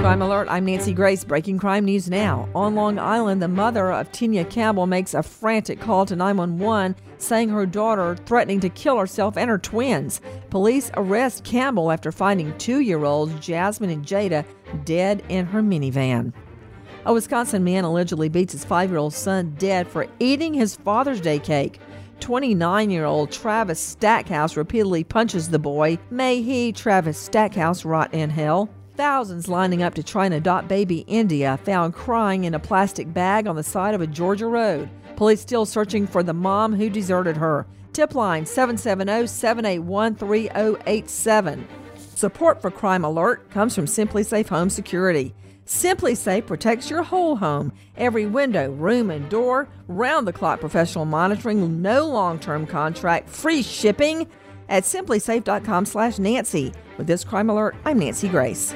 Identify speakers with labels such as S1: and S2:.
S1: Crime Alert, I'm Nancy Grace. Breaking crime news now. On Long Island, the mother of Tinia Campbell makes a frantic call to 911 saying her daughter threatening to kill herself and her twins. Police arrest Campbell after finding two year olds Jasmine and Jada dead in her minivan. A Wisconsin man allegedly beats his five year old son dead for eating his Father's Day cake. 29 year old Travis Stackhouse repeatedly punches the boy. May he, Travis Stackhouse, rot in hell. Thousands lining up to try and adopt baby India found crying in a plastic bag on the side of a Georgia road. Police still searching for the mom who deserted her. Tip line 770 781 3087. Support for Crime Alert comes from SimpliSafe Home Security. SimpliSafe protects your whole home, every window, room, and door, round the clock professional monitoring, no long term contract, free shipping at simplisafe.com slash Nancy. With this crime alert, I'm Nancy Grace.